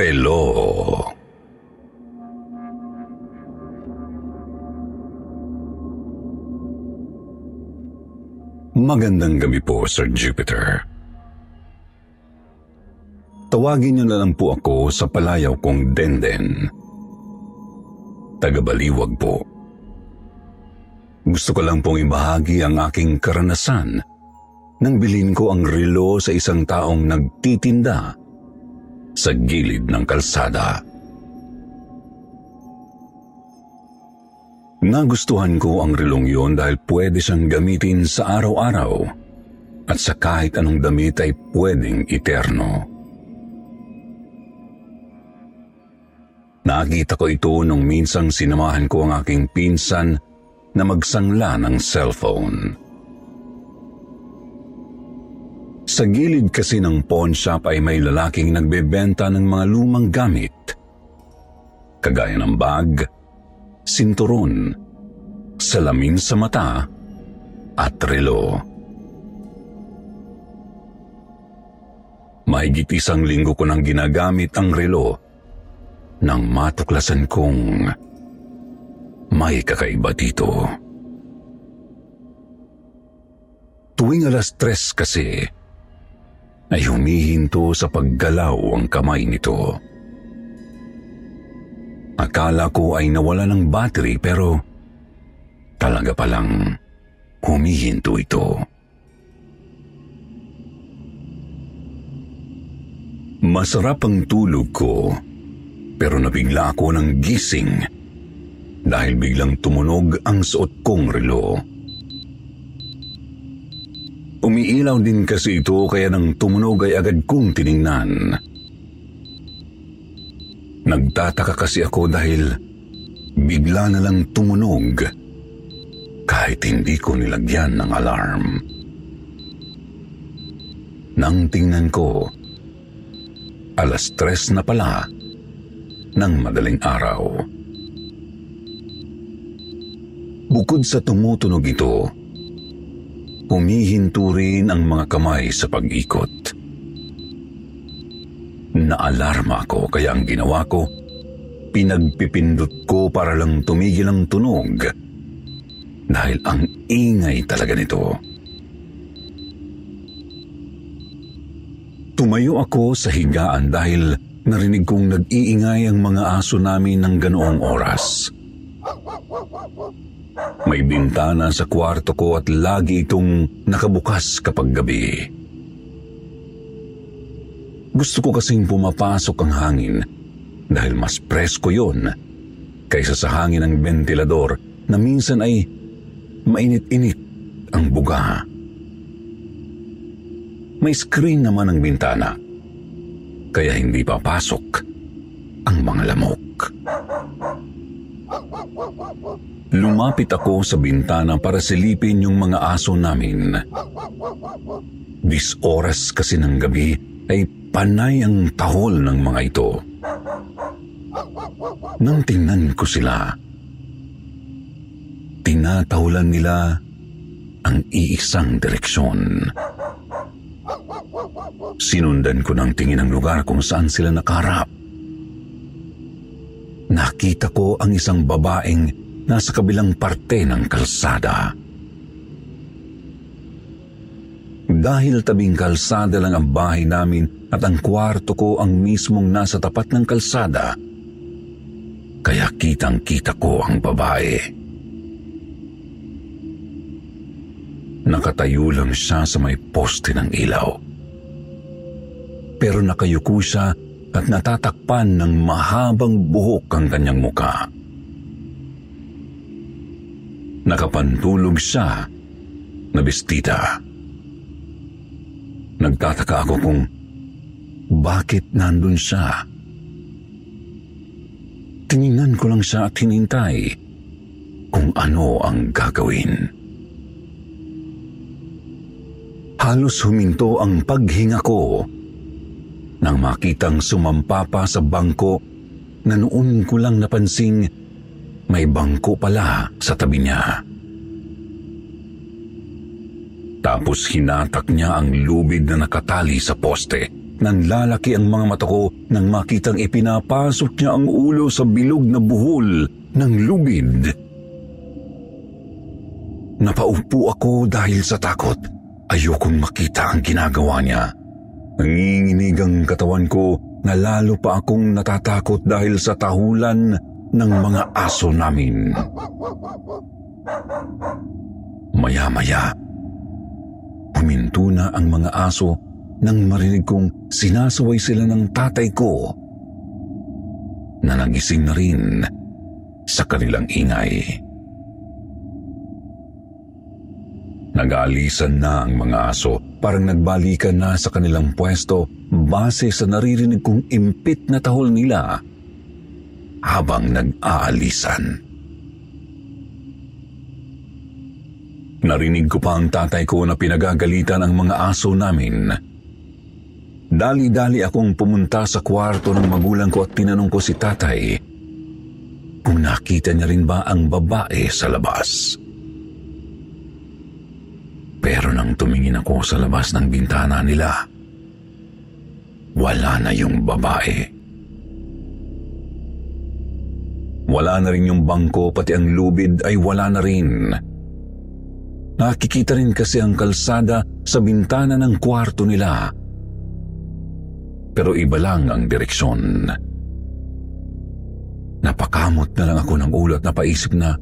Relo. Magandang gabi po, Sir Jupiter. Tawagin niyo na lang po ako sa palayaw kong Denden. Tagabaliwag po. Gusto ko lang pong ibahagi ang aking karanasan nang bilhin ko ang relo sa isang taong nagtitinda sa gilid ng kalsada. Nagustuhan ko ang relong yon dahil pwede siyang gamitin sa araw-araw at sa kahit anong damit ay pwedeng iterno. Nakita ko ito nung minsang sinamahan ko ang aking pinsan na magsangla ng cellphone. Sa gilid kasi ng pawn shop ay may lalaking nagbebenta ng mga lumang gamit. Kagaya ng bag, sinturon, salamin sa mata, at relo. Mahigit isang linggo ko nang ginagamit ang relo nang matuklasan kong may kakaiba dito. Tuwing alas tres kasi, ay humihinto sa paggalaw ang kamay nito. Akala ko ay nawala ng battery pero talaga palang humihinto ito. Masarap ang tulog ko pero nabigla ako ng gising dahil biglang tumunog ang suot kong relo. Umiilaw din kasi ito kaya nang tumunog ay agad kong tiningnan. Nagtataka kasi ako dahil bigla na lang tumunog kahit hindi ko nilagyan ng alarm. Nang tingnan ko, alas tres na pala ng madaling araw. Bukod sa tumutunog ito, humihinto rin ang mga kamay sa pag-ikot. Naalarma ako kaya ang ginawa ko, pinagpipindot ko para lang tumigil ang tunog dahil ang ingay talaga nito. Tumayo ako sa higaan dahil narinig kong nag-iingay ang mga aso namin ng ganoong oras. May bintana sa kwarto ko at lagi itong nakabukas kapag gabi. Gusto ko kasing pumapasok ang hangin dahil mas presko yon kaysa sa hangin ng ventilador na minsan ay mainit-init ang buga. May screen naman ang bintana kaya hindi papasok ang mga lamok. Lumapit ako sa bintana para silipin yung mga aso namin. Dis oras kasi ng gabi ay panay ang tahol ng mga ito. Nang tingnan ko sila, tinatahulan nila ang iisang direksyon. Sinundan ko ng tingin ang lugar kung saan sila nakaharap. Nakita ko ang isang babaeng nasa kabilang parte ng kalsada. Dahil tabing kalsada lang ang bahay namin at ang kwarto ko ang mismong nasa tapat ng kalsada, kaya kitang-kita ko ang babae. Nakatayo lang siya sa may poste ng ilaw. Pero nakayuko siya at natatakpan ng mahabang buhok ang kanyang muka. Nakapantulog siya na bestita. Nagtataka ako kung bakit nandun siya. Tiningnan ko lang siya at hinintay kung ano ang gagawin. Halos huminto ang paghinga ko nang makitang sumampa pa sa bangko na noon ko lang napansing may bangko pala sa tabi niya. Tapos hinatak niya ang lubid na nakatali sa poste. Nanlalaki ang mga mata ko nang makitang ipinapasok niya ang ulo sa bilog na buhol ng lubid. Napaupo ako dahil sa takot. Ayokong makita ang ginagawa niya. Nanginginig ang katawan ko na lalo pa akong natatakot dahil sa tahulan ng mga aso namin. Maya-maya, huminto na ang mga aso nang marinig kong sinasaway sila ng tatay ko na nagising na rin sa kanilang ingay. Nag-aalisan na ang mga aso, parang nagbalikan na sa kanilang pwesto base sa naririnig kong impit na tahol nila habang nag-aalisan. Narinig ko pa ang tatay ko na pinagagalitan ang mga aso namin Dali-dali akong pumunta sa kwarto ng magulang ko at tinanong ko si tatay kung nakita niya rin ba ang babae sa labas. Pero nang tumingin ako sa labas ng bintana nila, wala na yung babae. Wala na rin yung bangko, pati ang lubid ay wala na rin. Nakikita rin kasi ang kalsada sa bintana ng kwarto nila pero iba lang ang direksyon. Napakamot na lang ako ng ulo at napaisip na,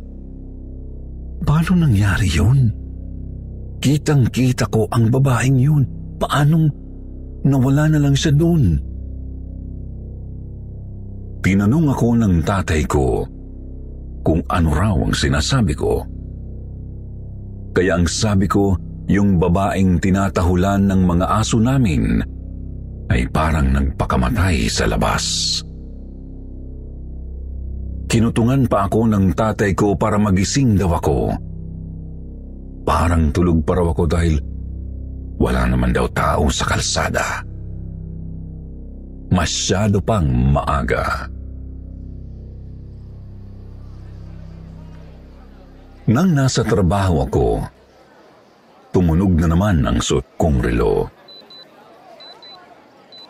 paano nangyari yun? Kitang-kita ko ang babaeng yun. Paanong nawala na lang siya doon? Tinanong ako ng tatay ko kung ano raw ang sinasabi ko. Kaya ang sabi ko, yung babaeng tinatahulan ng mga aso namin ay parang nagpakamatay sa labas. Kinutungan pa ako ng tatay ko para magising daw ako. Parang tulog pa raw ako dahil wala naman daw tao sa kalsada. Masyado pang maaga. Nang nasa trabaho ako, tumunog na naman ang suot kong relo.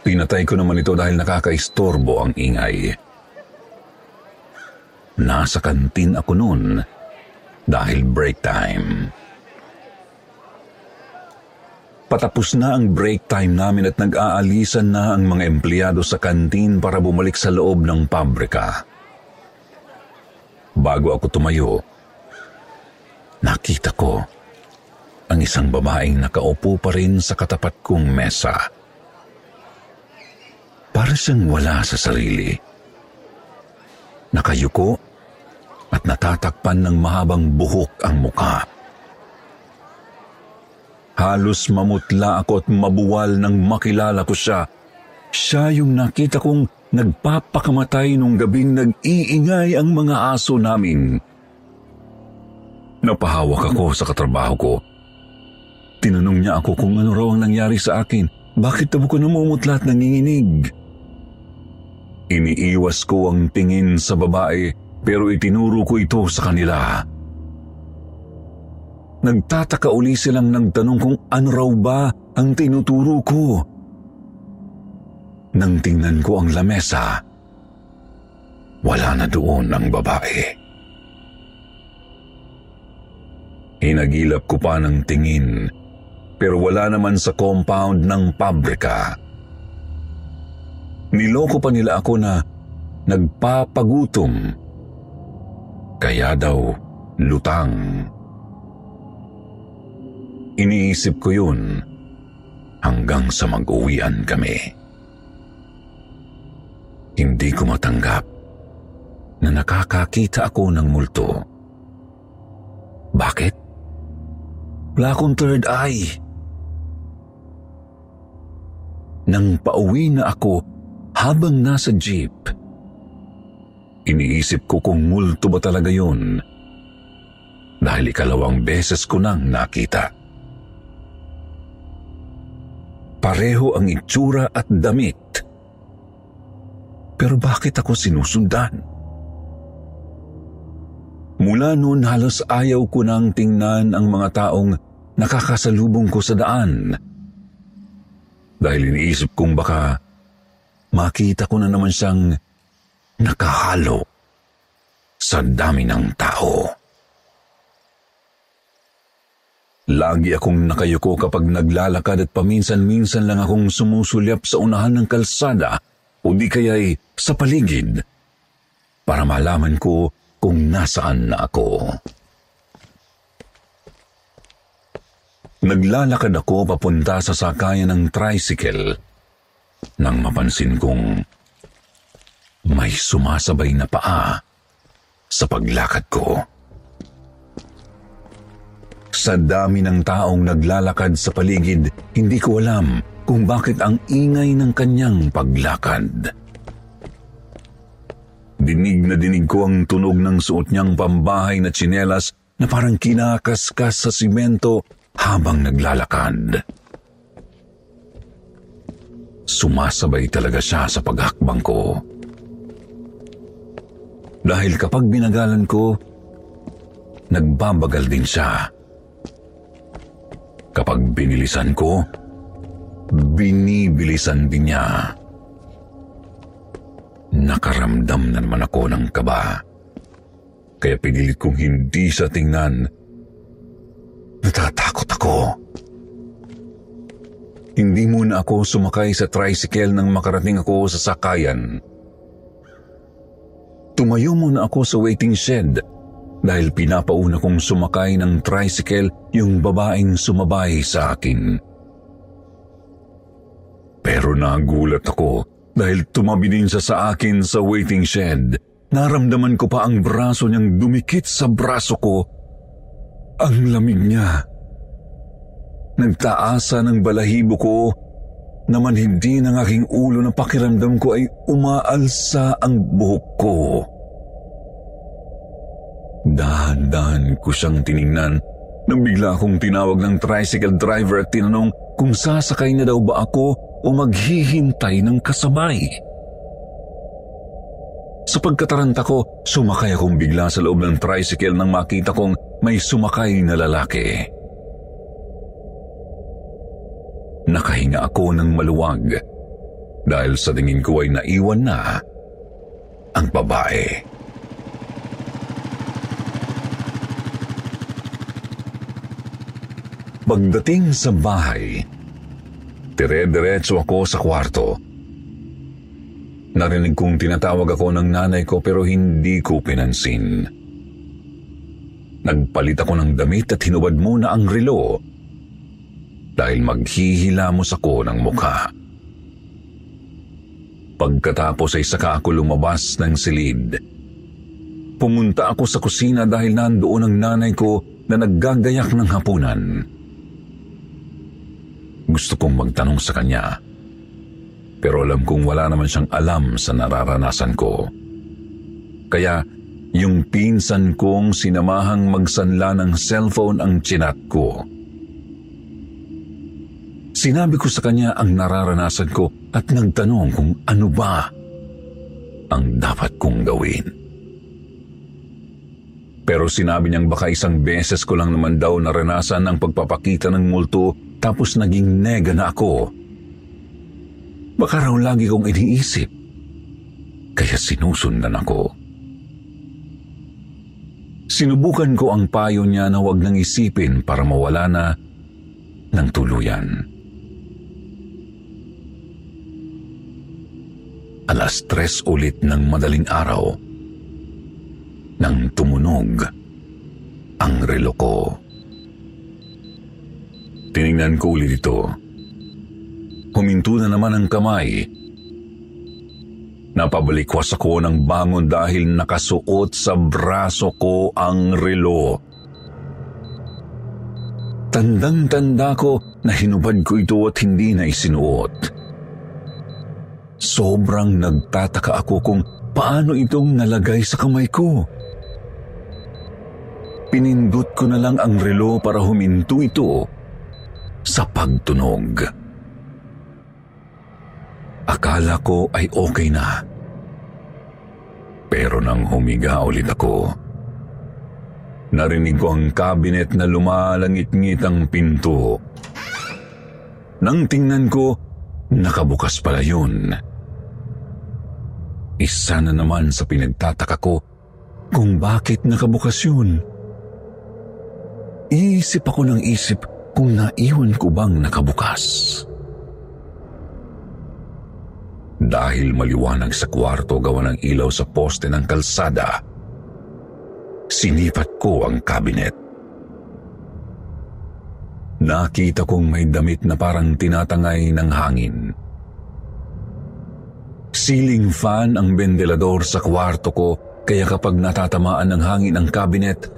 Pinatay ko naman ito dahil nakakaistorbo ang ingay. Nasa kantin ako noon dahil break time. Patapos na ang break time namin at nag-aalisan na ang mga empleyado sa kantin para bumalik sa loob ng pabrika. Bago ako tumayo, nakita ko ang isang babaeng nakaupo pa rin sa katapat kong mesa. Para siyang wala sa sarili. Nakayuko at natatakpan ng mahabang buhok ang muka. Halos mamutla ako at mabuwal nang makilala ko siya. Siya yung nakita kong nagpapakamatay nung gabing nag-iingay ang mga aso namin. Napahawak ako sa katrabaho ko. Tinanong niya ako kung ano raw ang nangyari sa akin. Bakit tabo ko namumutla at nanginginig? Iniiwas ko ang tingin sa babae pero itinuro ko ito sa kanila. Nagtataka uli silang nagtanong kung ano raw ba ang tinuturo ko. Nang tingnan ko ang lamesa, wala na doon ang babae. Hinagilap ko pa ng tingin pero wala naman sa compound ng pabrika. Niloko pa nila ako na nagpapagutom. Kaya daw lutang. Iniisip ko yun hanggang sa mag-uwian kami. Hindi ko matanggap na nakakakita ako ng multo. Bakit? Wala akong third eye. Nang pauwi na ako habang nasa jeep, iniisip ko kung multo ba talaga yun dahil ikalawang beses ko nang nakita. Pareho ang itsura at damit. Pero bakit ako sinusundan? Mula noon halos ayaw ko nang tingnan ang mga taong nakakasalubong ko sa daan. Dahil iniisip kong baka makita ko na naman siyang nakahalo sa dami ng tao. Lagi akong nakayuko kapag naglalakad at paminsan-minsan lang akong sumusulyap sa unahan ng kalsada o di kaya'y sa paligid para malaman ko kung nasaan na ako. Naglalakad ako papunta sa sakayan ng tricycle nang mapansin kong may sumasabay na paa sa paglakad ko. Sa dami ng taong naglalakad sa paligid, hindi ko alam kung bakit ang ingay ng kanyang paglakad. Dinig na dinig ko ang tunog ng suot niyang pambahay na tsinelas na parang kinakaskas sa simento habang naglalakad. Sumasabay talaga siya sa paghakbang ko. Dahil kapag binagalan ko, nagbabagal din siya. Kapag binilisan ko, binibilisan din niya. Nakaramdam na naman ako ng kaba. Kaya pinilit kong hindi sa tingnan. Natatakot ako. Hindi muna ako sumakay sa tricycle nang makarating ako sa sakayan. Tumayo muna ako sa waiting shed dahil pinapauna kong sumakay ng tricycle yung babaeng sumabay sa akin. Pero nagulat ako dahil tumabi din siya sa akin sa waiting shed. Naramdaman ko pa ang braso niyang dumikit sa braso ko. Ang lamig niya. Nagtaasa ng balahibo ko naman hindi ng aking ulo na pakiramdam ko ay umaalsa ang buhok ko. Dahan-dahan ko siyang tiningnan nang bigla akong tinawag ng tricycle driver at tinanong kung sasakay na daw ba ako o maghihintay ng kasabay. Sa pagkataranta ko, sumakay akong bigla sa loob ng tricycle nang makita kong may sumakay na lalaki. Nakahinga ako ng maluwag dahil sa tingin ko ay naiwan na ang babae. Pagdating sa bahay, dire-diretso ako sa kwarto. Narinig kong tinatawag ako ng nanay ko pero hindi ko pinansin. Nagpalit ako ng damit at hinubad muna ang relo dahil maghihilamos ako ng mukha. Pagkatapos ay saka ako lumabas ng silid. Pumunta ako sa kusina dahil nandoon ang nanay ko na naggagayak ng hapunan. Gusto kong magtanong sa kanya. Pero alam kong wala naman siyang alam sa nararanasan ko. Kaya yung pinsan kong sinamahang magsanla ng cellphone ang chinat ko. Sinabi ko sa kanya ang nararanasan ko at nagtanong kung ano ba ang dapat kong gawin. Pero sinabi niyang baka isang beses ko lang naman daw naranasan ang pagpapakita ng multo tapos naging nega na ako. Baka raw lagi kong iniisip. Kaya sinusundan ako. Sinubukan ko ang payo niya na huwag nang isipin para mawala na ng tuluyan. Alas tres ulit ng madaling araw nang tumunog ang relo ko. Tiningnan ko ulit ito. Huminto na naman ang kamay. Napabalikwas ako ng bangon dahil nakasuot sa braso ko ang relo. Tandang-tanda ko na hinubad ko ito at hindi na isinuot. Sobrang nagtataka ako kung paano itong nalagay sa kamay ko. Pinindot ko na lang ang relo para huminto ito sa pagtunog. Akala ko ay okay na. Pero nang humiga ulit ako, narinig ko ang kabinet na lumalangit-ngit ang pinto. Nang tingnan ko, nakabukas pala yun. Isa na naman sa pinagtataka ko kung bakit nakabukas yun. Iisip ako ng isip kung naiwan ko bang nakabukas. Dahil maliwanag sa kwarto gawa ng ilaw sa poste ng kalsada, sinipat ko ang kabinet. Nakita kong may damit na parang tinatangay ng hangin. Ceiling fan ang ventilador sa kwarto ko kaya kapag natatamaan ng hangin ang kabinet,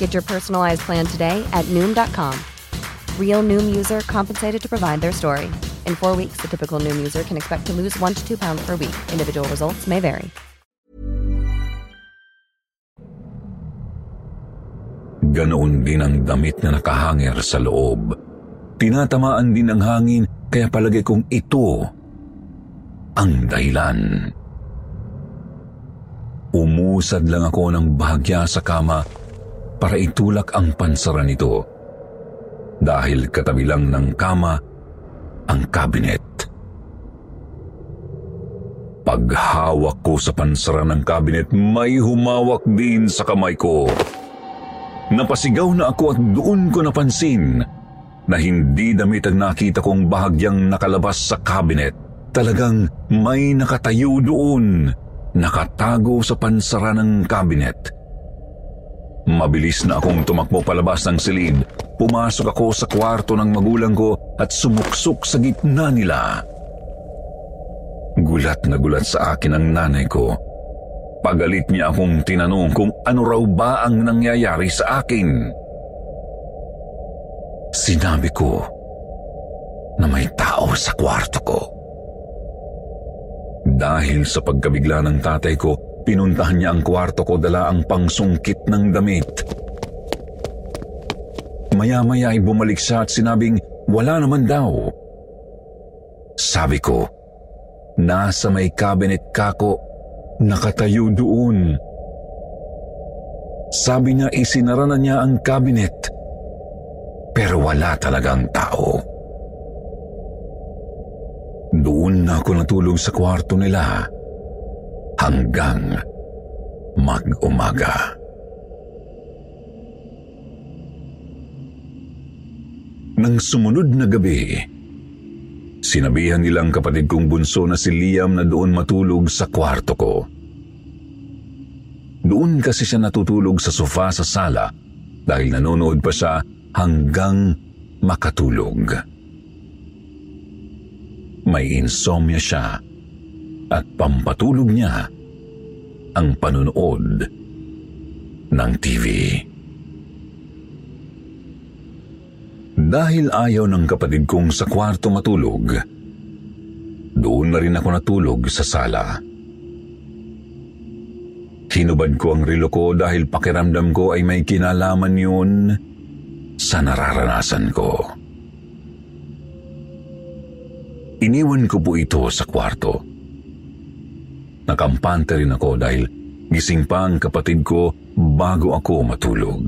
Get your personalized plan today at Noom.com. Real Noom user compensated to provide their story. In four weeks, the typical Noom user can expect to lose one to two pounds per week. Individual results may vary. Ganoon din ang damit na nakahanger sa loob. Tinatamaan din ng hangin kaya palagay kong ito ang dahilan. Umusad lang ako ng bahagya sa kama para itulak ang pansara nito. Dahil katabi lang ng kama ang kabinet. Paghawak ko sa pansara ng kabinet, may humawak din sa kamay ko. Napasigaw na ako at doon ko napansin na hindi damit ang nakita kong bahagyang nakalabas sa kabinet. Talagang may nakatayo doon, nakatago sa pansara ng kabinet. Mabilis na akong tumakbo palabas ng silid. Pumasok ako sa kwarto ng magulang ko at sumuksok sa gitna nila. Gulat na gulat sa akin ang nanay ko. Pagalit niya akong tinanong kung ano raw ba ang nangyayari sa akin. Sinabi ko na may tao sa kwarto ko. Dahil sa pagkabigla ng tatay ko, Pinuntahan niya ang kwarto ko dala ang pangsungkit ng damit. Maya-maya ay bumalik siya at sinabing wala naman daw. Sabi ko, nasa may cabinet kako, nakatayo doon. Sabi niya isinara na niya ang cabinet, pero wala talagang tao. Doon na ako natulog sa kwarto nila hanggang mag-umaga. Nang sumunod na gabi, sinabihan nilang kapatid kong bunso na si Liam na doon matulog sa kwarto ko. Doon kasi siya natutulog sa sofa sa sala dahil nanonood pa siya hanggang makatulog. May insomnia siya at pampatulog niya ang panunood ng TV. Dahil ayaw ng kapatid kong sa kwarto matulog, doon na rin ako natulog sa sala. Hinubad ko ang relo ko dahil pakiramdam ko ay may kinalaman yun sa nararanasan ko. Iniwan ko po ito sa kwarto. Nakampante rin ako dahil gising pa ang kapatid ko bago ako matulog.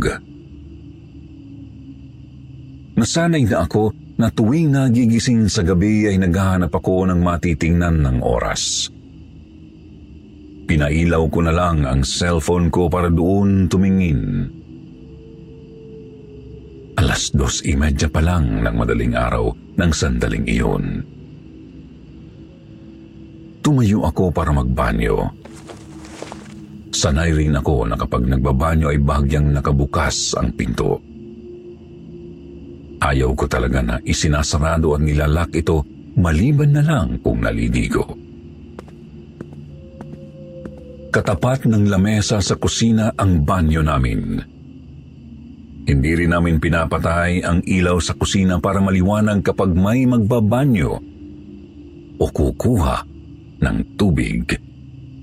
Nasanay na ako na tuwing nagigising sa gabi ay naghahanap ako ng matitingnan ng oras. Pinailaw ko na lang ang cellphone ko para doon tumingin. Alas dos imedya pa lang ng madaling araw ng sandaling iyon. Tumayo ako para magbanyo. Sanay rin ako na kapag nagbabanyo ay bagyang nakabukas ang pinto. Ayaw ko talaga na isinasarado at nilalak ito maliban na lang kung naliligo. Katapat ng lamesa sa kusina ang banyo namin. Hindi rin namin pinapatay ang ilaw sa kusina para maliwanag kapag may magbabanyo o kukuha ng tubig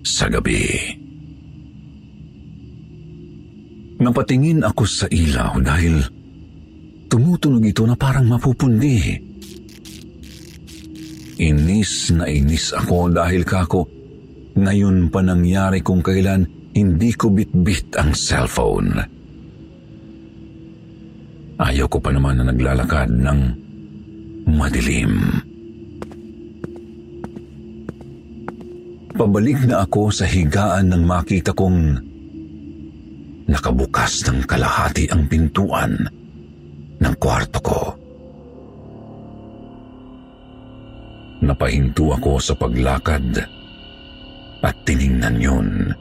sa gabi. Napatingin ako sa ilaw dahil tumutunog ito na parang mapupundi. Inis na inis ako dahil kako, ngayon pa nangyari kung kailan hindi ko bitbit ang cellphone. Ayaw ko pa naman na naglalakad ng madilim. Pabalik na ako sa higaan nang makita kong nakabukas ng kalahati ang pintuan ng kwarto ko. Napahinto ako sa paglakad at tiningnan yun.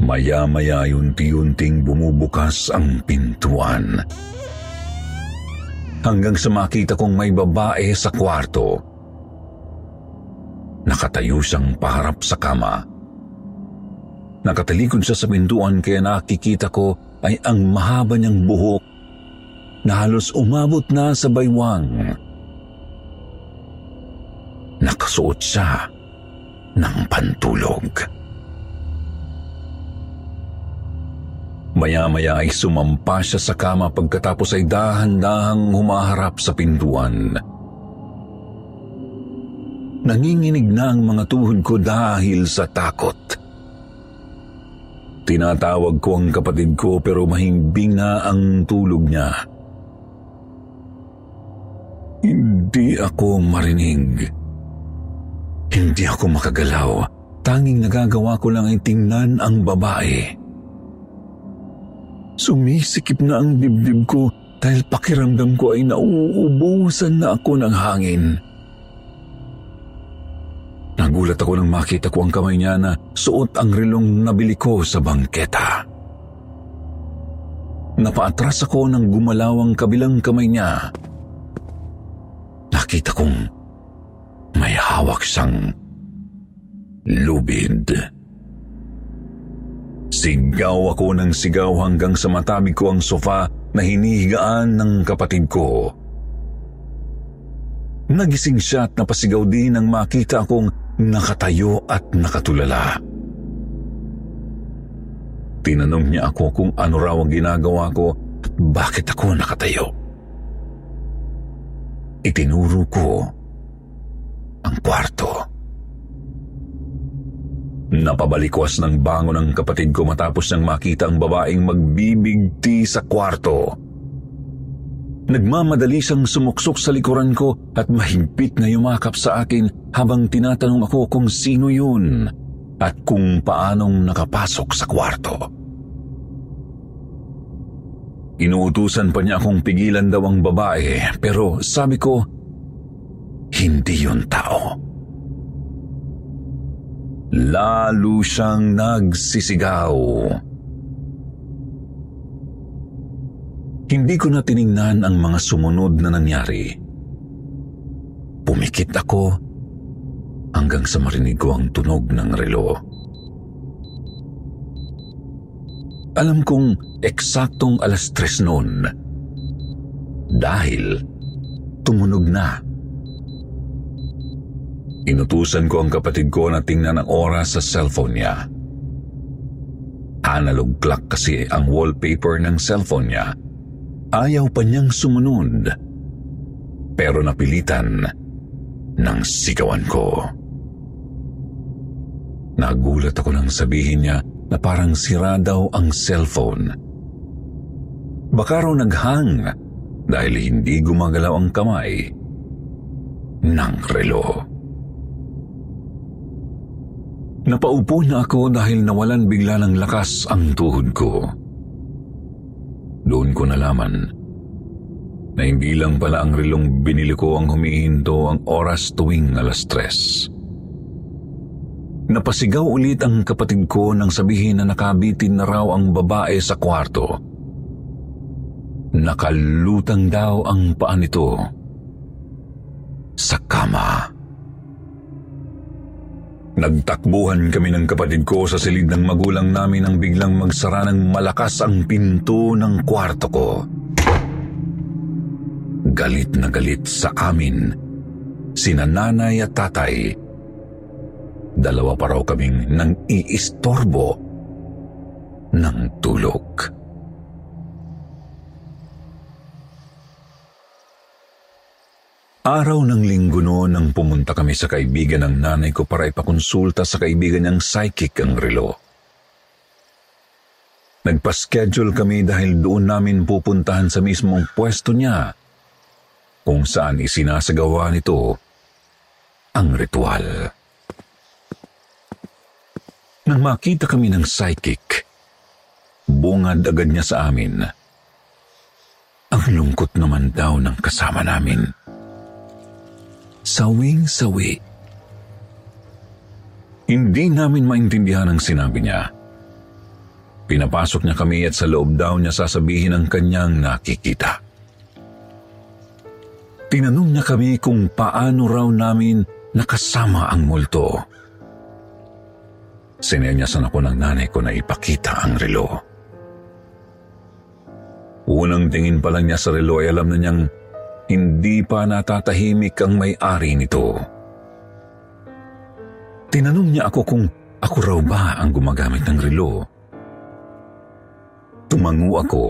Maya-maya yunti-yunting bumubukas ang pintuan. Hanggang sa makita kong may babae sa kwarto. Nakatayo siyang paharap sa kama. Nakatalikod siya sa pintuan kaya nakikita ko ay ang mahaba niyang buhok na halos umabot na sa baywang. Nakasuot siya ng pantulog. Maya-maya ay sumampa siya sa kama pagkatapos ay dahan-dahang humaharap sa pintuan. Nanginginig na ang mga tuhod ko dahil sa takot. Tinatawag ko ang kapatid ko pero mahimbing na ang tulog niya. Hindi ako marinig. Hindi ako makagalaw. Tanging nagagawa ko lang ay tingnan ang babae. Sumisikip na ang dibdib ko dahil pakiramdam ko ay nauubusan na ako ng hangin. Nagulat ako nang makita ko ang kamay niya na suot ang relong nabili ko sa bangketa. Napaatras ako nang gumalaw ang kabilang kamay niya. Nakita kong may hawak siyang lubid. Sigaw ako ng sigaw hanggang sa matabi ko ang sofa na hinihigaan ng kapatid ko. Nagising siya at napasigaw din nang makita akong nakatayo at nakatulala. Tinanong niya ako kung ano raw ang ginagawa ko at bakit ako nakatayo. Itinuro ko ang kwarto. Napabalikwas ng bango ng kapatid ko matapos niyang makita ang babaeng magbibigti sa kwarto. Nagmamadali siyang sumuksok sa likuran ko at mahigpit na yumakap sa akin habang tinatanong ako kung sino yun at kung paanong nakapasok sa kwarto. Inuutusan pa niya akong pigilan daw ang babae pero sabi ko, hindi yun tao. Lalo siyang nagsisigaw. Hindi ko na tiningnan ang mga sumunod na nangyari. Pumikit ako hanggang sa marinig ko ang tunog ng relo. Alam kong eksaktong alas tres noon dahil tumunog na. Inutusan ko ang kapatid ko na tingnan ang oras sa cellphone niya. Analog clock kasi ang wallpaper ng cellphone niya Ayaw pa niyang sumunod. Pero napilitan nang sigawan ko. Nagulat ako nang sabihin niya na parang sira daw ang cellphone. Baka raw naghang dahil hindi gumagalaw ang kamay ng relo. Napaupo na ako dahil nawalan bigla ng lakas ang tuhod ko. Doon ko nalaman na hindi lang pala ang relong binili ko ang humihinto ang oras tuwing alas tres. Napasigaw ulit ang kapatid ko nang sabihin na nakabitin na raw ang babae sa kwarto. Nakalutang daw ang paa nito sa kama. Nagtakbuhan kami ng kapatid ko sa silid ng magulang namin nang biglang magsara ng malakas ang pinto ng kwarto ko. Galit na galit sa amin, sina nanay at tatay. Dalawa pa raw kaming nang iistorbo ng tulog. Araw ng linggo noon nang pumunta kami sa kaibigan ng nanay ko para ipakonsulta sa kaibigan niyang psychic ang relo. Nagpa-schedule kami dahil doon namin pupuntahan sa mismong pwesto niya kung saan isinasagawa nito ang ritual. Nang makita kami ng psychic, bungad agad niya sa amin. Ang lungkot naman daw ng kasama namin sawing-sawi. Hindi namin maintindihan ang sinabi niya. Pinapasok niya kami at sa loob daw niya sasabihin ang kanyang nakikita. Tinanong niya kami kung paano raw namin nakasama ang multo. Sinenyasan ako ng nanay ko na ipakita ang relo. Unang tingin pa lang niya sa relo ay alam na niyang hindi pa natatahimik ang may-ari nito. Tinanong niya ako kung ako raw ba ang gumagamit ng relo. Tumango ako.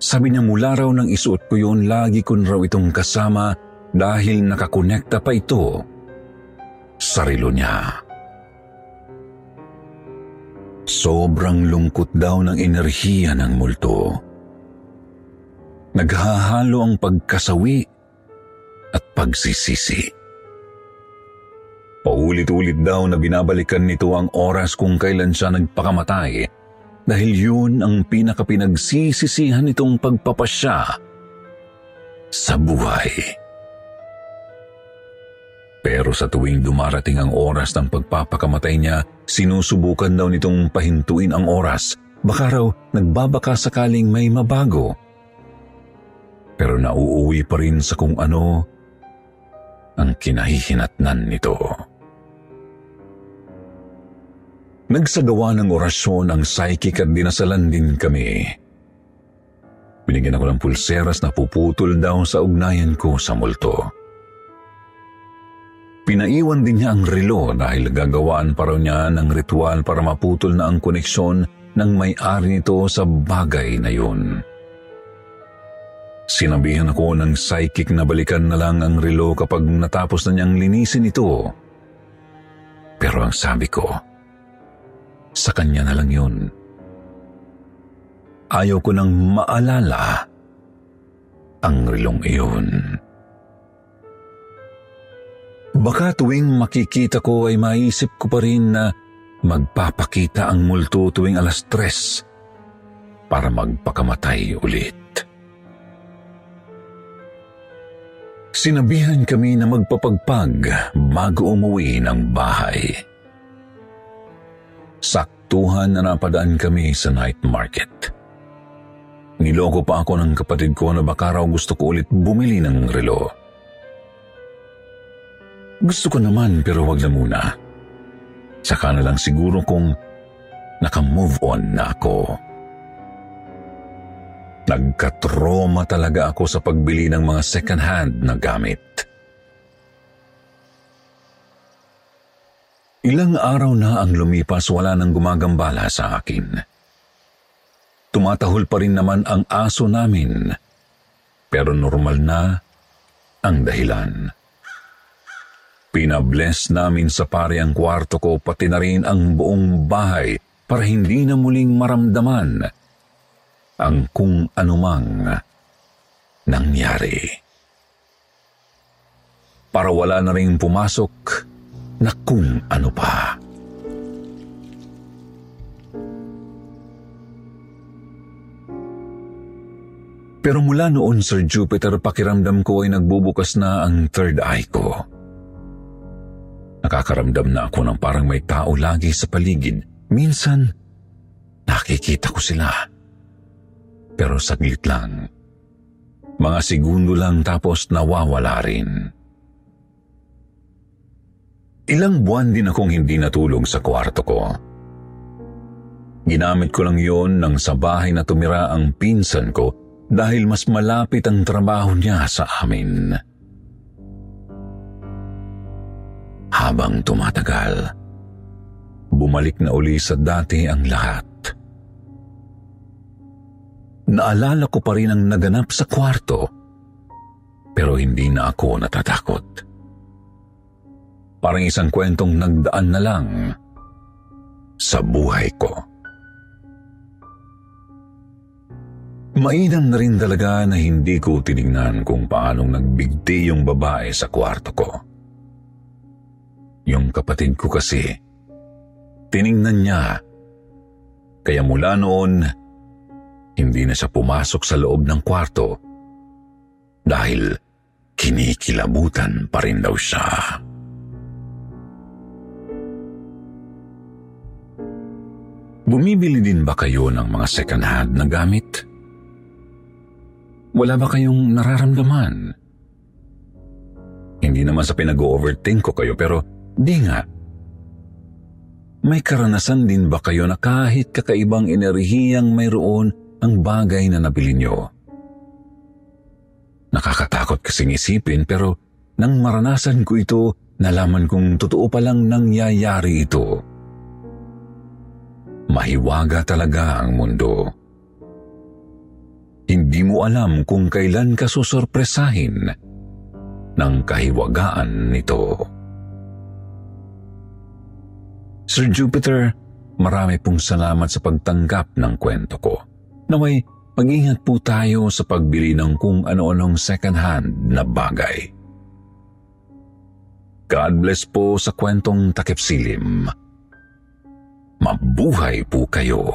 Sabi niya mula raw nang isuot ko yun, lagi ko raw itong kasama dahil nakakonekta pa ito sa relo niya. Sobrang lungkot daw ng enerhiya ng multo naghahalo ang pagkasawi at pagsisisi. Paulit-ulit daw na binabalikan nito ang oras kung kailan siya nagpakamatay dahil yun ang pinakapinagsisisihan nitong pagpapasya sa buhay. Pero sa tuwing dumarating ang oras ng pagpapakamatay niya, sinusubukan daw nitong pahintuin ang oras. Baka raw nagbabaka sakaling may mabago pero nauuwi pa rin sa kung ano ang kinahihinatnan nito. Nagsagawa ng orasyon ang psychic at dinasalan din kami. Binigyan ako ng pulseras na puputol daw sa ugnayan ko sa multo. Pinaiwan din niya ang relo dahil gagawaan pa raw niya ng ritual para maputol na ang koneksyon ng may-ari nito sa bagay na yun. Sinabihan ako ng psychic na balikan na lang ang relo kapag natapos na niyang linisin ito. Pero ang sabi ko, sa kanya na lang yun. Ayaw ko nang maalala ang relong iyon. Baka tuwing makikita ko ay maisip ko pa rin na magpapakita ang multo tuwing alas tres para magpakamatay ulit. Sinabihan kami na magpapagpag bago umuwi ng bahay. Saktuhan na napadaan kami sa night market. Niloko pa ako ng kapatid ko na baka raw gusto ko ulit bumili ng relo. Gusto ko naman pero wag na muna. Saka na lang siguro kung naka-move on na ako. Nagkatroma talaga ako sa pagbili ng mga second-hand na gamit. Ilang araw na ang lumipas wala nang gumagambala sa akin. Tumatahol pa rin naman ang aso namin, pero normal na ang dahilan. Pinabless namin sa pare ang kwarto ko pati na rin ang buong bahay para hindi na muling maramdaman ang kung anumang nangyari. Para wala na rin pumasok na kung ano pa. Pero mula noon, Sir Jupiter, pakiramdam ko ay nagbubukas na ang third eye ko. Nakakaramdam na ako ng parang may tao lagi sa paligid. Minsan, nakikita ko sila. Pero saglit lang. Mga segundo lang tapos nawawala rin. Ilang buwan din akong hindi natulog sa kwarto ko. Ginamit ko lang yon nang sa bahay na tumira ang pinsan ko dahil mas malapit ang trabaho niya sa amin. Habang tumatagal, bumalik na uli sa dati ang lahat. Naalala ko pa rin ang naganap sa kwarto, pero hindi na ako natatakot. Parang isang kwentong nagdaan na lang sa buhay ko. Mainam na rin talaga na hindi ko tinignan kung paanong nagbigti yung babae sa kwarto ko. Yung kapatid ko kasi, tiningnan niya. Kaya mula noon, hindi na siya pumasok sa loob ng kwarto dahil kinikilabutan pa rin daw siya. Bumibili din ba kayo ng mga second hand na gamit? Wala ba kayong nararamdaman? Hindi naman sa pinag-overthink ko kayo pero di nga. May karanasan din ba kayo na kahit kakaibang enerhiyang mayroon ang bagay na nabili nyo? Nakakatakot kasing isipin pero nang maranasan ko ito, nalaman kong totoo palang nangyayari ito. Mahiwaga talaga ang mundo. Hindi mo alam kung kailan ka susurpresahin ng kahiwagaan nito. Sir Jupiter, marami pong salamat sa pagtanggap ng kwento ko. Naway, mag-ingat po tayo sa pagbili ng kung ano-anong second-hand na bagay. God bless po sa kwentong takip silim. Mabuhay po kayo.